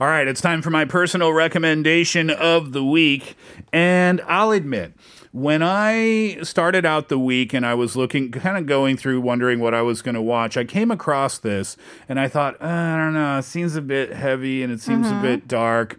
All right, it's time for my personal recommendation of the week. And I'll admit, when I started out the week and I was looking, kind of going through, wondering what I was going to watch, I came across this and I thought, uh, I don't know, it seems a bit heavy and it seems a bit dark.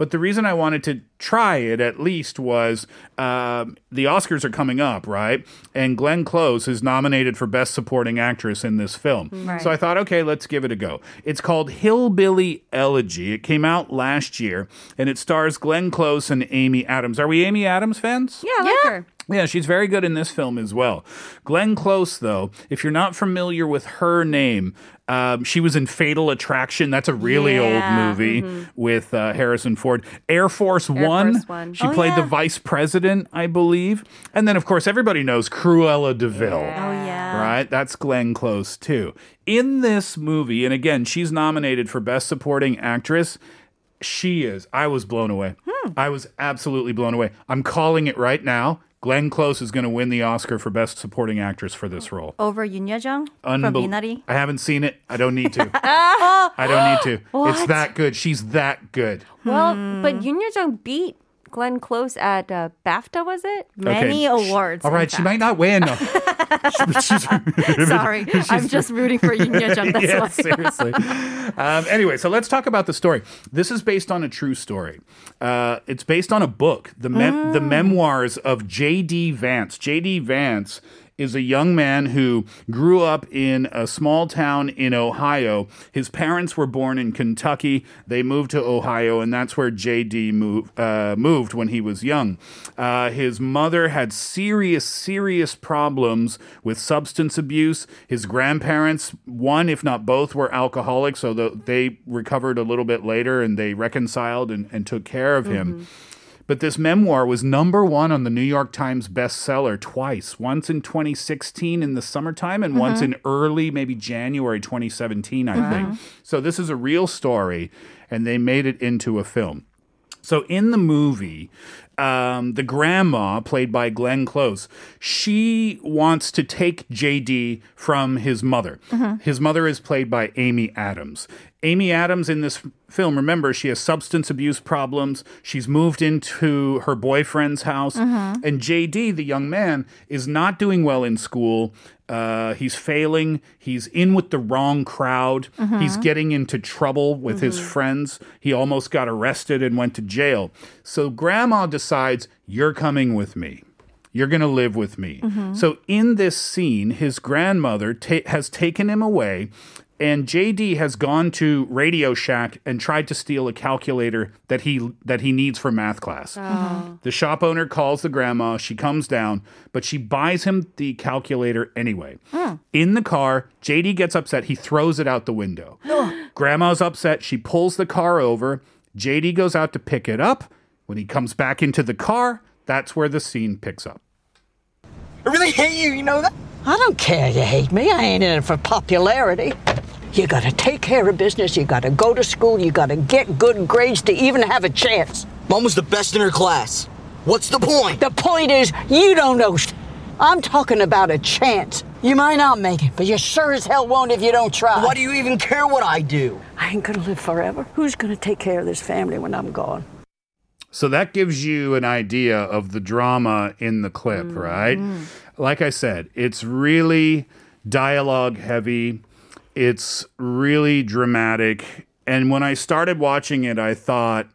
But the reason I wanted to try it at least was um, the Oscars are coming up, right? And Glenn Close is nominated for Best Supporting Actress in this film. Right. So I thought, okay, let's give it a go. It's called Hillbilly Elegy. It came out last year and it stars Glenn Close and Amy Adams. Are we Amy Adams fans? Yeah, I like her. Yeah, she's very good in this film as well. Glenn Close, though, if you're not familiar with her name, um, she was in Fatal Attraction. That's a really Yeah, old movie with uh, Harrison Ford. Air Force One. Force One. She Oh, played the vice president, I believe. And then, of course, everybody knows Cruella de Vil. Oh yeah. Right? That's Glenn Close, too. In this movie, and again, she's nominated for Best Supporting Actress. She is. I was blown away. Hmm. I was absolutely blown away. I'm calling it right now. Glenn Close is going to win the Oscar for Best Supporting Actress for this role. Over Yoon Yeojung from Unbel- Minari. I haven't seen it. I don't need to. I don't need to. It's that good. She's that good. Well, Hmm. but Yoon Yeojung beat Glenn Close at uh, BAFTA, was it? Many awards. All right, she might not win. Sorry, I'm just rooting for Yeojung. That's yeah, why. seriously. um, anyway, so let's talk about the story. This is based on a true story. Uh, it's based on a book, the mem- the memoirs of J.D. Vance. J.D. Vance is a young man who grew up in a small town in Ohio. His parents were born in Kentucky. They moved to Ohio, and that's where JD moved, uh, moved when he was young. Uh, his mother had serious, serious problems with substance abuse. His grandparents, one if not both, were alcoholics, so they recovered a little bit later and they reconciled and, and took care of him. But this memoir was number one on the New York Times bestseller twice. Once in 2016 in the summertime, and once in early, maybe January 2017, I think. So this is a real story, and they made it into a film. So in the movie, um, the grandma, played by Glenn Close, she wants to take JD from his mother. His mother is played by Amy Adams. Amy Adams in this film, remember, she has substance abuse problems. She's moved into her boyfriend's house. Mm-hmm. And JD, the young man, is not doing well in school. Uh, he's failing. He's in with the wrong crowd. Mm-hmm. He's getting into trouble with his mm-hmm. friends. He almost got arrested and went to jail. So grandma decides, You're coming with me. You're going to live with me. So in this scene, his grandmother ta- has taken him away. And JD has gone to Radio Shack and tried to steal a calculator that he that he needs for math class. Oh. Uh-huh. The shop owner calls the grandma. She comes down, but she buys him the calculator anyway. In the car, JD gets upset. He throws it out the window. Grandma's upset. She pulls the car over. JD goes out to pick it up. When he comes back into the car, that's where the scene picks up. I really hate you, you know that? I don't care you hate me. I ain't in it for popularity. You gotta take care of business. You gotta go to school. You gotta get good grades to even have a chance. Mom was the best in her class. What's the point? The point is, you don't know. I'm talking about a chance. You might not make it, but you sure as hell won't if you don't try. Why do you even care what I do? I ain't gonna live forever. Who's gonna take care of this family when I'm gone? So that gives you an idea of the drama in the clip, right? Mm-hmm. Like I said, it's really dialogue heavy. It's really dramatic. And when I started watching it, I thought,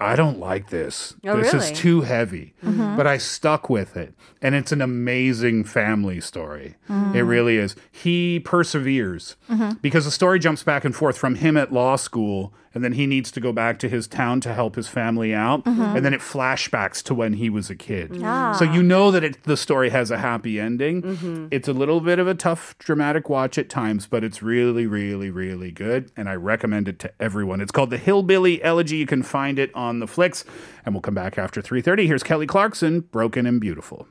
I don't like this. Oh, this is too heavy. Mm-hmm. But I stuck with it. And it's an amazing family story. Mm. It really is. He perseveres mm-hmm. because the story jumps back and forth from him at law school, and then he needs to go back to his town to help his family out. Mm-hmm. And then it flashbacks to when he was a kid. So you know that it, the story has a happy ending. It's a little bit of a tough, dramatic watch at times, but it's really, really, really good. And I recommend it to everyone. It's called The Hillbilly Elegy. You can find it on Netflix. And we'll come back after 3.30. Here's Kelly Clarkson, Broken and Beautiful.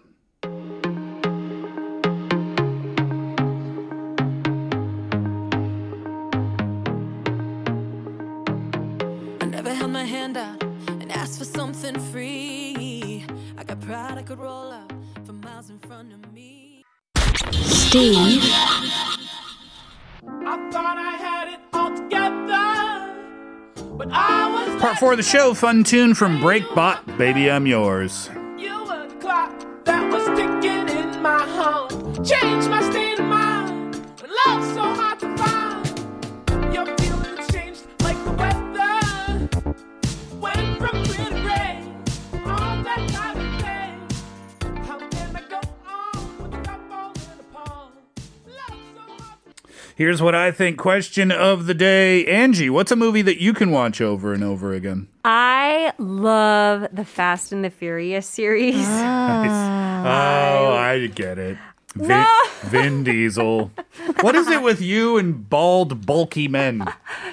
I of the show, fun tune from Breakbot, Baby I'm Yours. Here's what I think question of the day. Angie, what's a movie that you can watch over and over again? I love the Fast and the Furious series. Ah. Oh, I get it. Vin, Vin Diesel. What is it with you and bald, bulky men?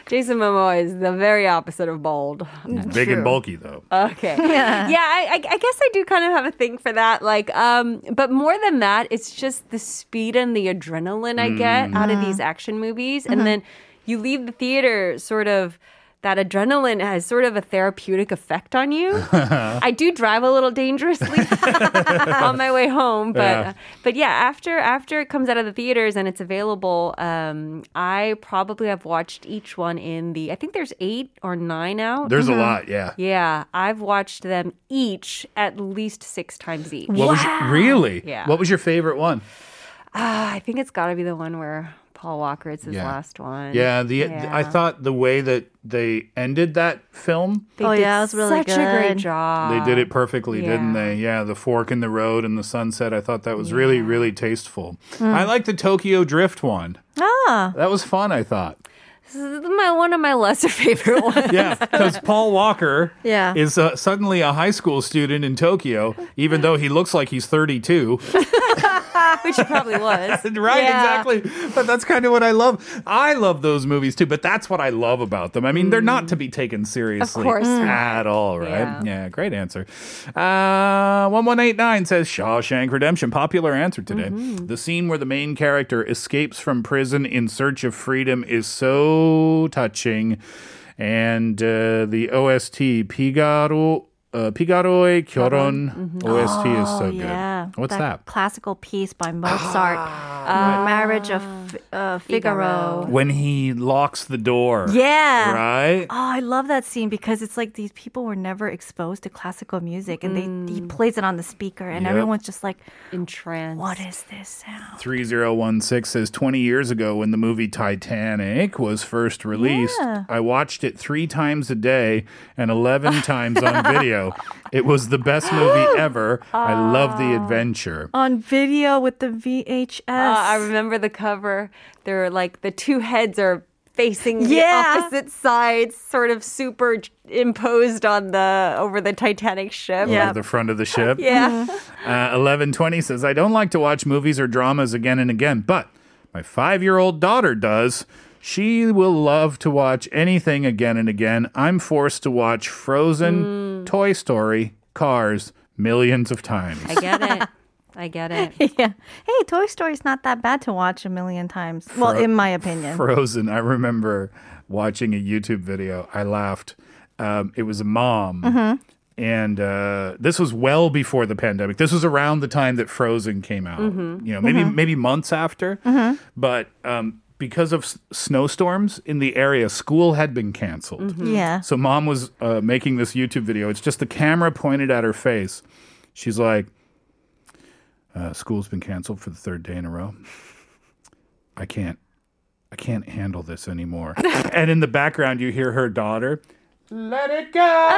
Jason Momoa is the very opposite of bald. Big and bulky, though. Okay. Yeah, I, I, I guess I do kind of have a thing for that. Like, um, but more than that, it's just the speed and the adrenaline I get mm. out of mm. these action movies, and mm-hmm. then you leave the theater sort of. That adrenaline has sort of a therapeutic effect on you. I do drive a little dangerously on my way home, but Yeah. but yeah, after after it comes out of the theaters and it's available, um, I probably have watched each one in the. I think there's eight or nine out. There's a lot, yeah. Yeah, I've watched them each at least six times each. What was your, really? Yeah. What was your favorite one? Ah, I think it's got to be the one where Paul Walker. It's his Yeah. last one. Yeah, the Yeah. I thought the way that they ended that film, They Oh, did yeah, it was really such a great job. they did it perfectly, didn't they? Yeah, the fork in the road and the sunset. I thought that was really, really tasteful. I like the Tokyo Drift one. Ah, That was fun. I thought. This is my one of my lesser favorite ones. Yeah, because Paul Walker Yeah. is uh, suddenly a high school student in Tokyo, even though he looks like he's 32. which he probably was. right, Yeah. exactly. But that's kind of what I love. I love those movies too, but that's what I love about them. I mean, they're not to be taken seriously course at all, right? Yeah. Yeah, great answer. Uh, 1189 says Shawshank Redemption. Popular answer today. Mm-hmm. The scene where the main character escapes from prison in search of freedom is so touching. And uh, the OST, Pigaro Uh, Pigaro의 결혼 OST is so oh, good. yeah. What's that? Classical piece by Mozart, uh, Marriage of uh, Figaro. When he locks the door. Yeah. Right? Oh, I love that scene because it's like these people were never exposed to classical music, and they he plays it on the speaker, and Yep. everyone's just like, Entranced. "What is this sound?" 3016 says 20 years ago when the movie Titanic was first released, Yeah. I watched it three times a day and 11 times on video. It was the best movie ever. I love the adventure. On video with the VHS. Uh, I remember the cover. There were like the two heads are facing the opposite sides, sort of superimposed on the over the Titanic ship. Yeah. The front of the ship. Yeah. Uh, 1120 says, I don't like to watch movies or dramas again and again, but my five year old daughter does. She will love to watch anything again and again. I'm forced to watch Frozen, Toy Story, Cars millions of times. I get it. I get it. yeah. Hey, Toy Story's not that bad to watch a million times. well, in my opinion. Frozen. I remember watching a YouTube video. I laughed. Um, it was a mom. Mm-hmm. And uh, this was well before the pandemic. This was around the time that Frozen came out. Mm-hmm. You know, maybe maybe months after. But um, because of s- snowstorms in the area, school had been canceled. Mm-hmm. yeah. So mom was uh, making this YouTube video. It's just the camera pointed at her face. She's like, uh, "School's been canceled for the third day in a row. I can't, I can't handle this anymore." and in the background, you hear her daughter. Let it go.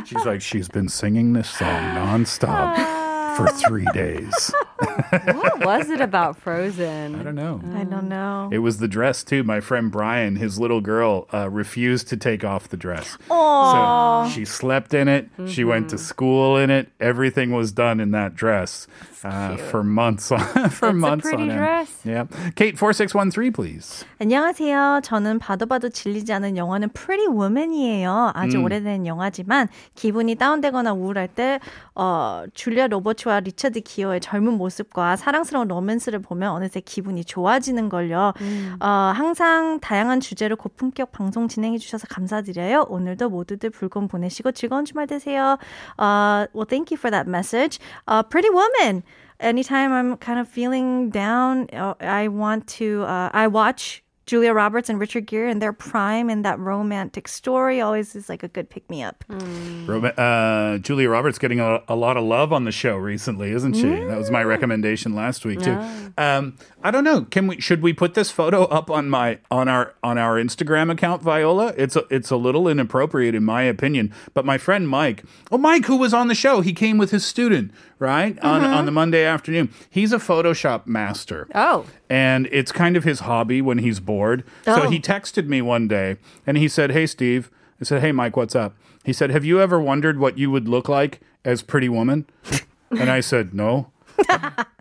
she's like, she's been singing this song nonstop for three days. what was it about I Frozen? don't know. I don't know. It was the dress too. My friend Brian, his little girl, uh, refused to take off the dress. Aww. So she slept in it. She went to school in it. Everything was done in that dress uh, for months on for It's a months pretty on end. dress. Yeah. Kate four six one three, please. 안녕하세요. 저는 봐도 봐도 질리지 않은 영화는 Pretty Woman이에요. 아주 오래된 영화지만 기분이 다운되거나 우울할 때 어, 줄리아 로버츠와 리처드 기어의 젊은 모습 과 사랑스러운 로맨스를 보면 어느새 기분이 좋아지는 걸요. 어, 항상 다양한 주제로 고품격 방송 진행해 주셔서 감사드려요. 오늘도 모두들 불금 보내시고 즐거운 주말 되세요. Uh, well, thank you for that message. Uh, Pretty Woman. Anytime I'm kind of feeling down, uh, I want to, uh, I watch Julia Roberts and Richard Gere in their prime in that romantic story always is like a good pick me up. Ro- Uh, Julia Roberts getting a, a lot of love on the show recently, isn't she? That was my recommendation last week too. Um, I don't know. Can we? Should we put this photo up on my on our on our Instagram account, Viola? It's a, it's a little inappropriate in my opinion. But my friend Mike, oh Mike, who was on the show, he came with his student right on on the Monday afternoon. He's a Photoshop master. Oh. And it's kind of his hobby when he's bored. So Oh. he texted me one day and he said, Hey, Steve. I said, Hey, Mike, what's up? He said, Have you ever wondered what you would look like as Pretty Woman? and I said, No.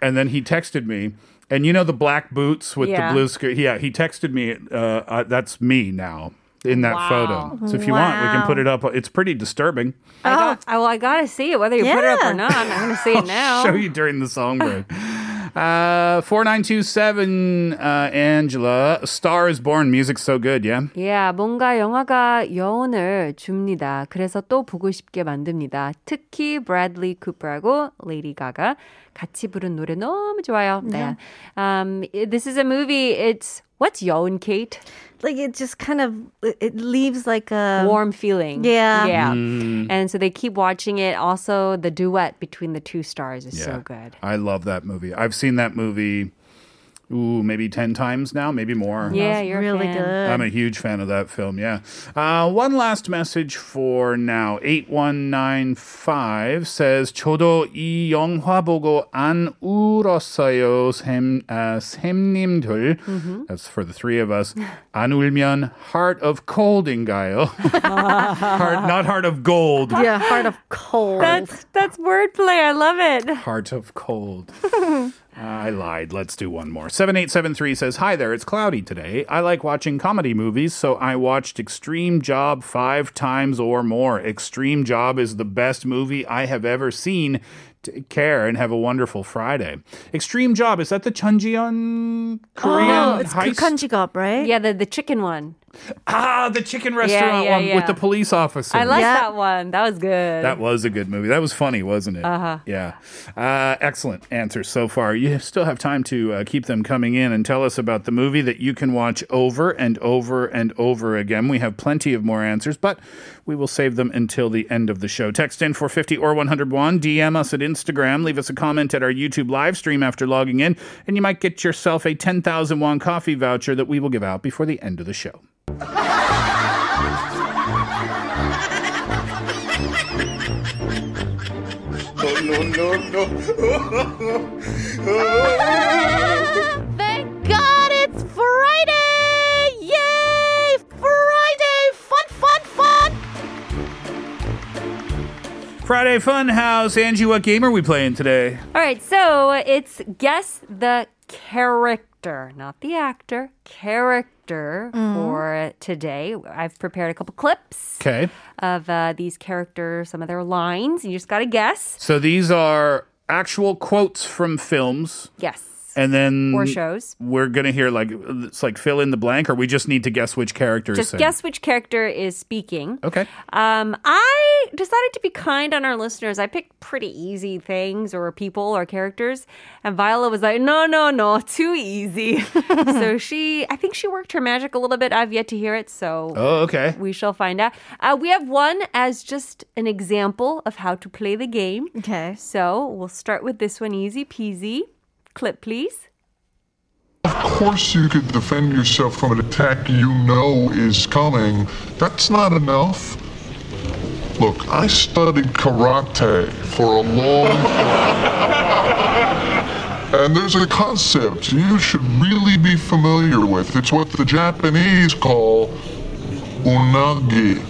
and then he texted me. And you know the black boots with Yeah. the blue skirt? Yeah, he texted me, uh, uh, That's me now in that Wow. photo. So if you want, we can put it up. It's pretty disturbing. I got, oh, well, I gotta see it, whether you put it up or not. I'm going to see it now. I'll show you during the song break. Uh, 4927, uh, Angela. A Star is Born. Music's so good, yeah? Yeah, 뭔가 영화가 여운을 줍니다. 그래서 또 보고 싶게 만듭니다. 특히 브래들리 쿠퍼하고 레이디 가가 같이 부른 노래 너무 좋아요. 네. Um, this is a movie. It's what's 여운, Kate? Like it just kind of it- it leaves like a Warm feeling. Yeah. Yeah. Mm. And so they keep watching it. Also, the duet between the two stars is so good. I love that movie. I've seen that movie, ooh, maybe 10 times now, maybe more. Yeah, you're a really fan. good. I'm a huge fan of that film, yeah. Uh, one last message for now. 8195 says, 저도 이 영화 보고 안 울었어요, 샘, uh, 샘님들. That's for the three of us. 안 울면 heart of cold인가요? heart, not heart of gold. yeah, heart of cold. That's that's wordplay. I love it. Heart of cold. I lied. Let's do one more. 7873 says, Hi there, it's cloudy today. I like watching comedy movies, so I watched Extreme Job five times or more. Extreme Job is the best movie I have ever seen. Take care and have a wonderful Friday. Extreme Job, is that the Chunjion Korean? Oh, it's heist? Right? Yeah, the, the chicken one ah, the chicken restaurant yeah, one yeah. with the police officer. I like Yeah. that one. That was good. That was a good movie. That was funny, wasn't it? Uh-huh. Yeah. Uh, excellent answers so far. You still have time to uh, keep them coming in and tell us about the movie that you can watch over and over and over again. We have plenty of more answers, but we will save them until the end of the show. Text in for 50 or 101. DM us at Instagram. Leave us a comment at our YouTube live stream after logging in, and you might get yourself a 10,000 won coffee voucher that we will give out before the end of the show. Thank God it's Friday! Yay! Friday! Fun, fun, fun! Friday Funhouse. Angie, what game are we playing today? All right, so it's guess the character, not the actor, character for today. I've prepared a couple clips Okay. of uh, these characters, some of their lines. You just got to guess. So these are actual quotes from films, Yes. And then Or shows. We're gonna hear like it's like fill in the blank, or we just need to guess which character is Just saying. guess which character is speaking. Okay. Um, I decided to be kind on our listeners. I picked pretty easy things or people or characters. And Viola was like, no, no, no, too easy. so she, I think she worked her magic a little bit. I've yet to hear it. So Oh, okay. we shall find out. Uh, we have one as just an example of how to play the game. Okay. So we'll start with this one easy peasy. Clip, please. Of course, you could defend yourself from an attack you know is coming. That's not enough. Look, I studied karate for a long time. And there's a concept you should really be familiar with. It's what the Japanese call unagi.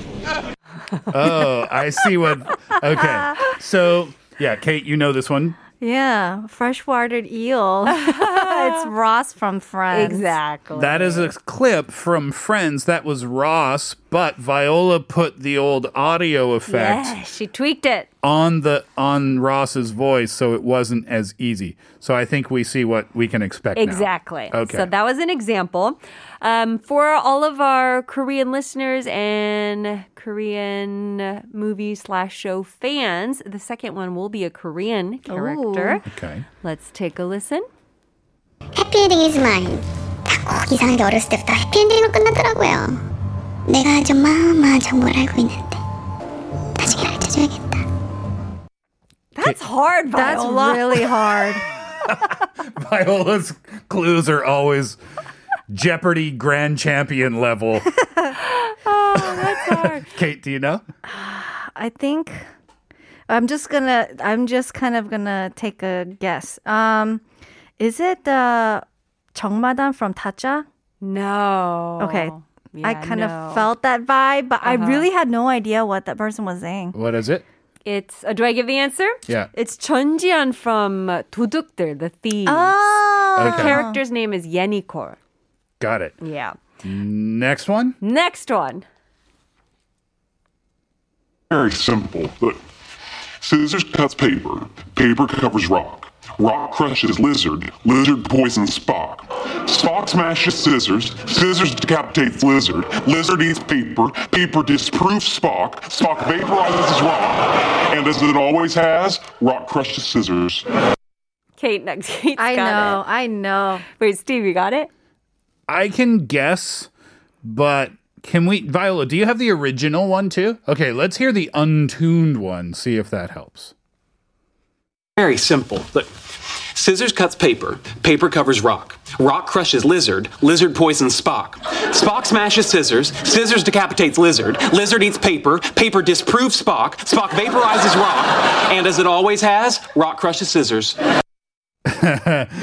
Oh, I see what. Okay. So yeah, Kate, you know this one. Yeah, freshwater eel. it's Ross from Friends. Exactly. That is a clip from Friends. That was Ross, but Viola put the old audio effect Yeah, she tweaked it on the on Ross's voice, so it wasn't as easy. So I think we see what we can expect. now. Exactly. Okay. So that was an example. Um, for all of our Korean listeners and Korean movie slash show fans, the second one will be a Korean character. Okay. Let's take a listen. Happy ending is mine. 딱 꼭 이상하게 어렸을 때부터 해피엔딩으로 끝나더라고요. 내가 좀 마음만 정보를 알고 있는데 나중에 알려줘야겠다. that's hard, Viola. That's really hard. Viola's clues are always Jeopardy grand champion level. oh, that's hard. Kate, do you know? I think I'm just gonna. I'm just kind of gonna take a guess. Um, is it uh, Jeongmadan from Tazza? No. Okay. Yeah, I kind no. of felt that vibe, but uh-huh. I really had no idea what that person was saying. What is it? It's a do I give the answer? Yeah. It's Chun from uh, Tudukter, the thief. Oh. The Okay. character's name is Yenicall. Got it. Yeah. Next one. Next one. Very simple. Look, scissors cuts paper. Paper covers rock. Rock crushes lizard. Lizard poisons Spock. Spock smashes scissors. Scissors decapitates lizard. Lizard eats paper. Paper disproves Spock. Spock vaporizes rock. And as it always has, rock crushes scissors. Kate next. Kate's I got know. It. I know. Wait, Steve, you got it? I can guess, but can we, Viola, do you have the original one too? Okay, let's hear the untuned one, see if that helps. Very simple. Look, scissors cuts paper. Paper covers rock. Rock crushes lizard. Lizard poisons Spock. Spock smashes scissors. Scissors decapitates lizard. Lizard eats paper. Paper disproves Spock. Spock vaporizes rock. And as it always has, rock crushes scissors. You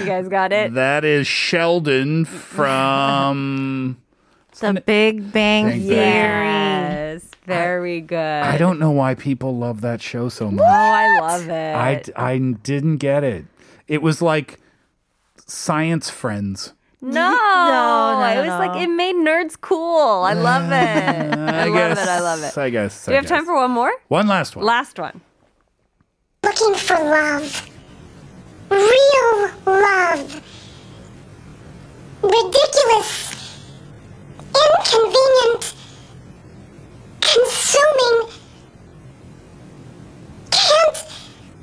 guys got it? That is Sheldon from. The Big Bang Big Bang. Theory. Yes. Very good. I don't know why people love that show so much. Oh, I love it. I, I didn't get it. It was like science friends. no, no, it was no. like it made nerds cool. I love it. I, love guess, it. I love it. So I guess. Do you have time for one more? one last one? Last one. Looking for love. Real love. Ridiculous. Inconvenient. Consuming. Can't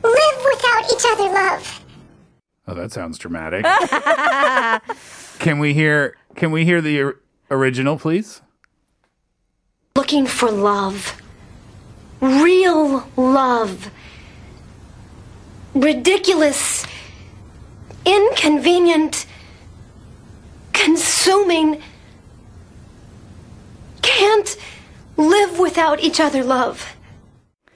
live without each other love. Oh, that sounds dramatic. can we hear? Can we hear the original, please? Looking for love. Real love. Ridiculous. Inconvenient. Consuming. Can't live without each other love.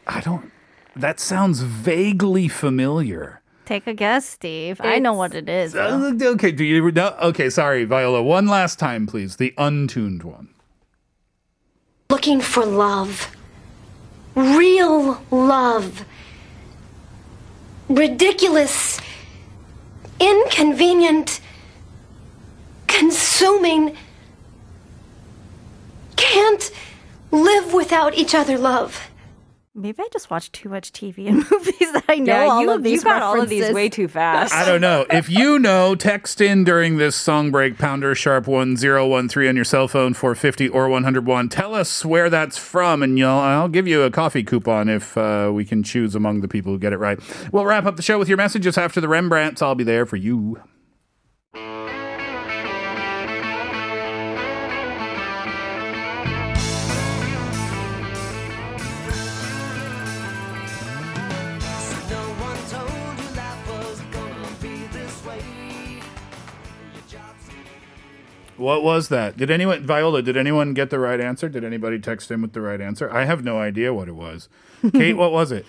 I don't. That sounds vaguely familiar. Take a guess, Steve. I know what it is. Uh, okay, do you know? Okay, sorry, Viola. One last time, please. The untuned one. Looking for love. Real love. Ridiculous. Inconvenient. Consuming. Can't live without each other love. Maybe I just watch too much TV and movies that I know yeah, all you, of these you got all of these references. way too fast. I don't know. If you know, text in during this song break, pounder sharp 1013 on your cell phone for 50 or 101. Tell us where that's from, and you'll, I'll give you a coffee coupon if uh, we can choose among the people who get it right. We'll wrap up the show with your messages after the Rembrandts. I'll be there for you. What was that? Did anyone, Viola, did anyone get the right answer? Did anybody text in with the right answer? I have no idea what it was. Kate, what was it?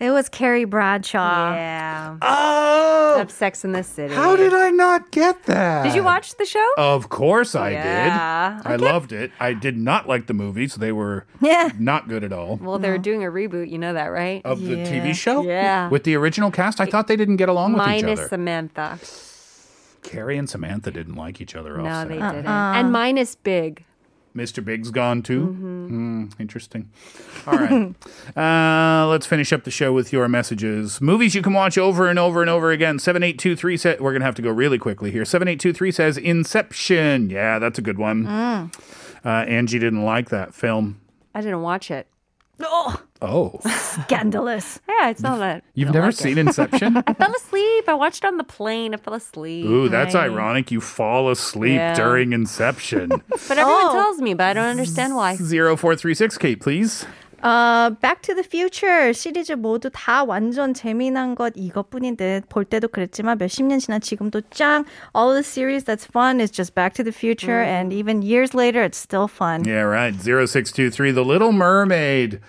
It was Carrie Bradshaw. Yeah. Oh! Of Sex and the City. How did I not get that? Did you watch the show? Of course I Yeah. did. I loved it. I did not like the movies. They were Yeah. not good at all. Well, they're doing a reboot. You know that, right? Of the TV show? Yeah. With the original cast? I thought they didn't get along with each Minus other. Samantha. Carrie and Samantha didn't like each other off No, set. they didn't. And minus Big. Mr. Big's gone too. Mm-hmm. Hmm, interesting. All right. uh, let's finish up the show with your messages. Movies you can watch over and over and over again. 7823 says, we're going to have to go really quickly here. 7823 says Inception. Yeah, that's a good one. Mm. Uh, Angie didn't like that film. I didn't watch it. Oh, Oh, Scandalous. Yeah, it's not that. you've I don't never like seen it. Inception? I fell asleep. I watched it on the plane. I fell asleep. Ooh, that's Right. ironic. You fall asleep Yeah. during Inception. But everyone Oh. tells me, but I don't understand why. 0436 Kate, please. 어, Back to the Future 시리즈 모두 다 완전 재미난 것 이것뿐인데 볼 때도 그랬지만 몇십 년 지난 지금도 짱 all the series that's fun is just Back to the Future and even years later it's still fun. Yeah, right. 0623 The Little Mermaid.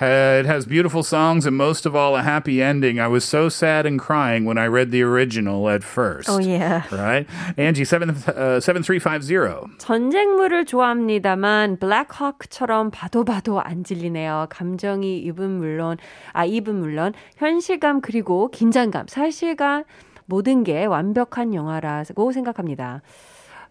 Uh, It has beautiful songs and most of all a happy ending. I was so sad and crying when I read the original at first. Oh yeah. Right? Angie, seven, uh, 7350. 전쟁물을 좋아합니다만 블랙호크처럼 봐도 봐도 안 질리네요. 감정이 입은 물론 아 입은 물론 현실감 그리고 긴장감, 사실감 모든 게 완벽한 영화라고 생각합니다.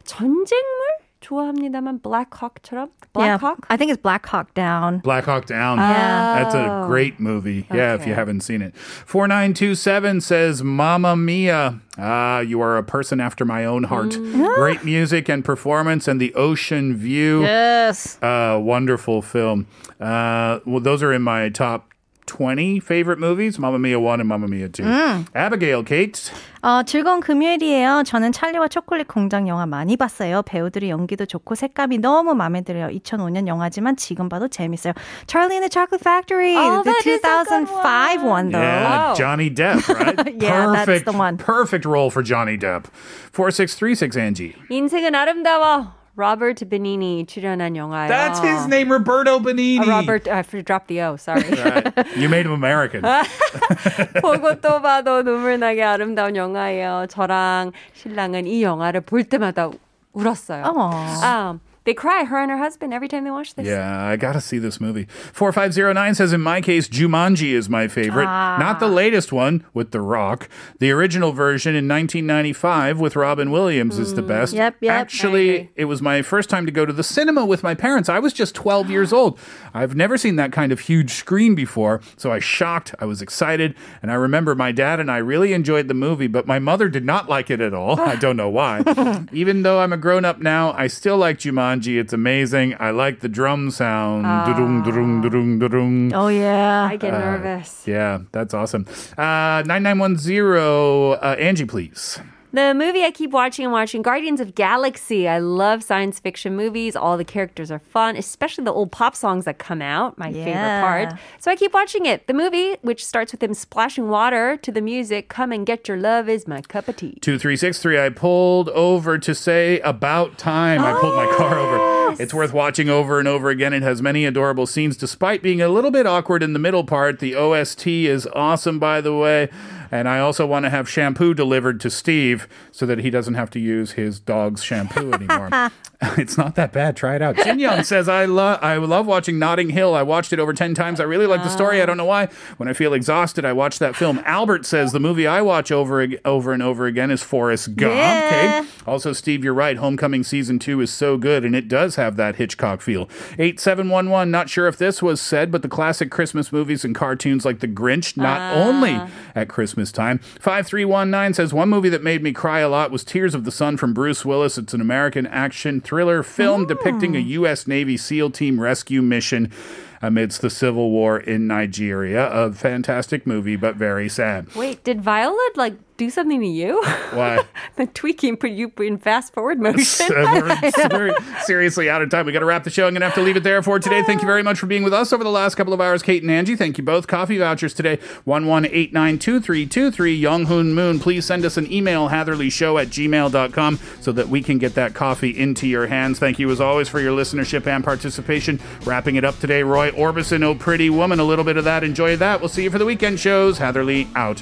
전쟁물 좋아합니다만 Black Hawk처럼 Black yeah, Hawk? I think it's Black Hawk Down. Black Hawk Down. Yeah. That's a oh. great movie. Okay. Yeah, if you haven't seen it. 4927 says Mamma Mia. Ah, you are a person after my own heart. Mm. Great music and performance and the ocean view. Yes. Uh, wonderful film. Uh, well, those are in my top 20 favorite movies Mamma Mia 1 and Mamma Mia 2. Abigail, Kate. 어, 즐거운 금요일이에요. 저는 찰리와 초콜릿 공장 영화 많이 봤어요. 배우들이 연기도 좋고 색감이 너무 마음에 들어요. 2005년 영화지만 지금 봐도 재밌어요. Charlie and the Chocolate Factory, Oh, the that is a good 2005 one, though. Yeah, Oh. Johnny Depp, right? Yeah, that's perfect, the one. Perfect role for Johnny Depp. 4636 Angie. 인생은 아름다워. 로버트 베니니 출연한 영화예요. That's his name, Roberto Benini. 아, 로버트, I dropped the O, sorry. Right. You made him American. 보고 또 봐도 눈물 나게 아름다운 영화예요. 저랑 신랑은 이 영화를 볼 때마다 울었어요. Aw. They cry, her and her husband, every time they watch this. Yeah, I gotta see this movie. 4509 says, in my case, Jumanji is my favorite. Not the ah. latest one with The Rock. The original version in 1995 with Robin Williams is the mm, best. Yep, yep, Actually, it was my first time to go to the cinema with my parents. I was just 12 years old. I've never seen that kind of huge screen before, so I shocked, I was excited, and I remember my dad and I really enjoyed the movie, but my mother did not like it at all. I don't know why. Even though I'm a grown up now, I still like Jumanji. It's amazing. I like the drum sound. Dudung. Oh yeah. I get nervous. Yeah, that's awesome. Uh, 9910, uh, Angie, please. The movie I keep watching and watching, Guardians of Galaxy. I love science fiction movies. All the characters are fun, especially the old pop songs that come out. My favorite part. So I keep watching it. The movie, which starts with him splashing water to the music, "Come and Get Your Love," is my cup of tea. 2363, I pulled over to say about time. I pulled my car over. It's worth watching over and over again. It has many adorable scenes despite being a little bit awkward in the middle part. The OST is awesome, by the way. And I also want to have shampoo delivered to Steve so that he doesn't have to use his dog's shampoo anymore. it's not that bad. Try it out. Jin Young says, I, love I love watching Notting Hill. I watched it over 10 times. I really like the story. I don't know why. When I feel exhausted, I watch that film. Albert says, the movie I watch over, over and over again is Forrest Gump. Yeah. Okay. Also, Steve, you're right. Homecoming season two is so good, and it does have that Hitchcock feel. 8711, not sure if this was said, but the classic Christmas movies and cartoons like The Grinch, not ah. only at Christmas time. 5319 says, one movie that made me cry a lot was Tears of the Sun from Bruce Willis. It's an American action thriller film depicting a oh. U.S. Navy SEAL team rescue mission amidst the civil war in Nigeria. A fantastic movie, but very sad. Wait, did Viola like do something to you? Why? the tweaking put you in fast forward motion. Uh, we're seriously out of time. We got to wrap the show. I'm going to have to leave it there for today. Thank you very much for being with us over the last couple of hours, Kate and Angie. Thank you both. Coffee vouchers today, 11892323. Young Hoon Moon, please send us an email, hatherleyshow at gmail.com, so that we can get that coffee into your hands. Thank you as always for your listenership and participation. Wrapping it up today, Roy Orbison, Oh Pretty Woman, a little bit of that. Enjoy that. We'll see you for the weekend shows. Heatherly out.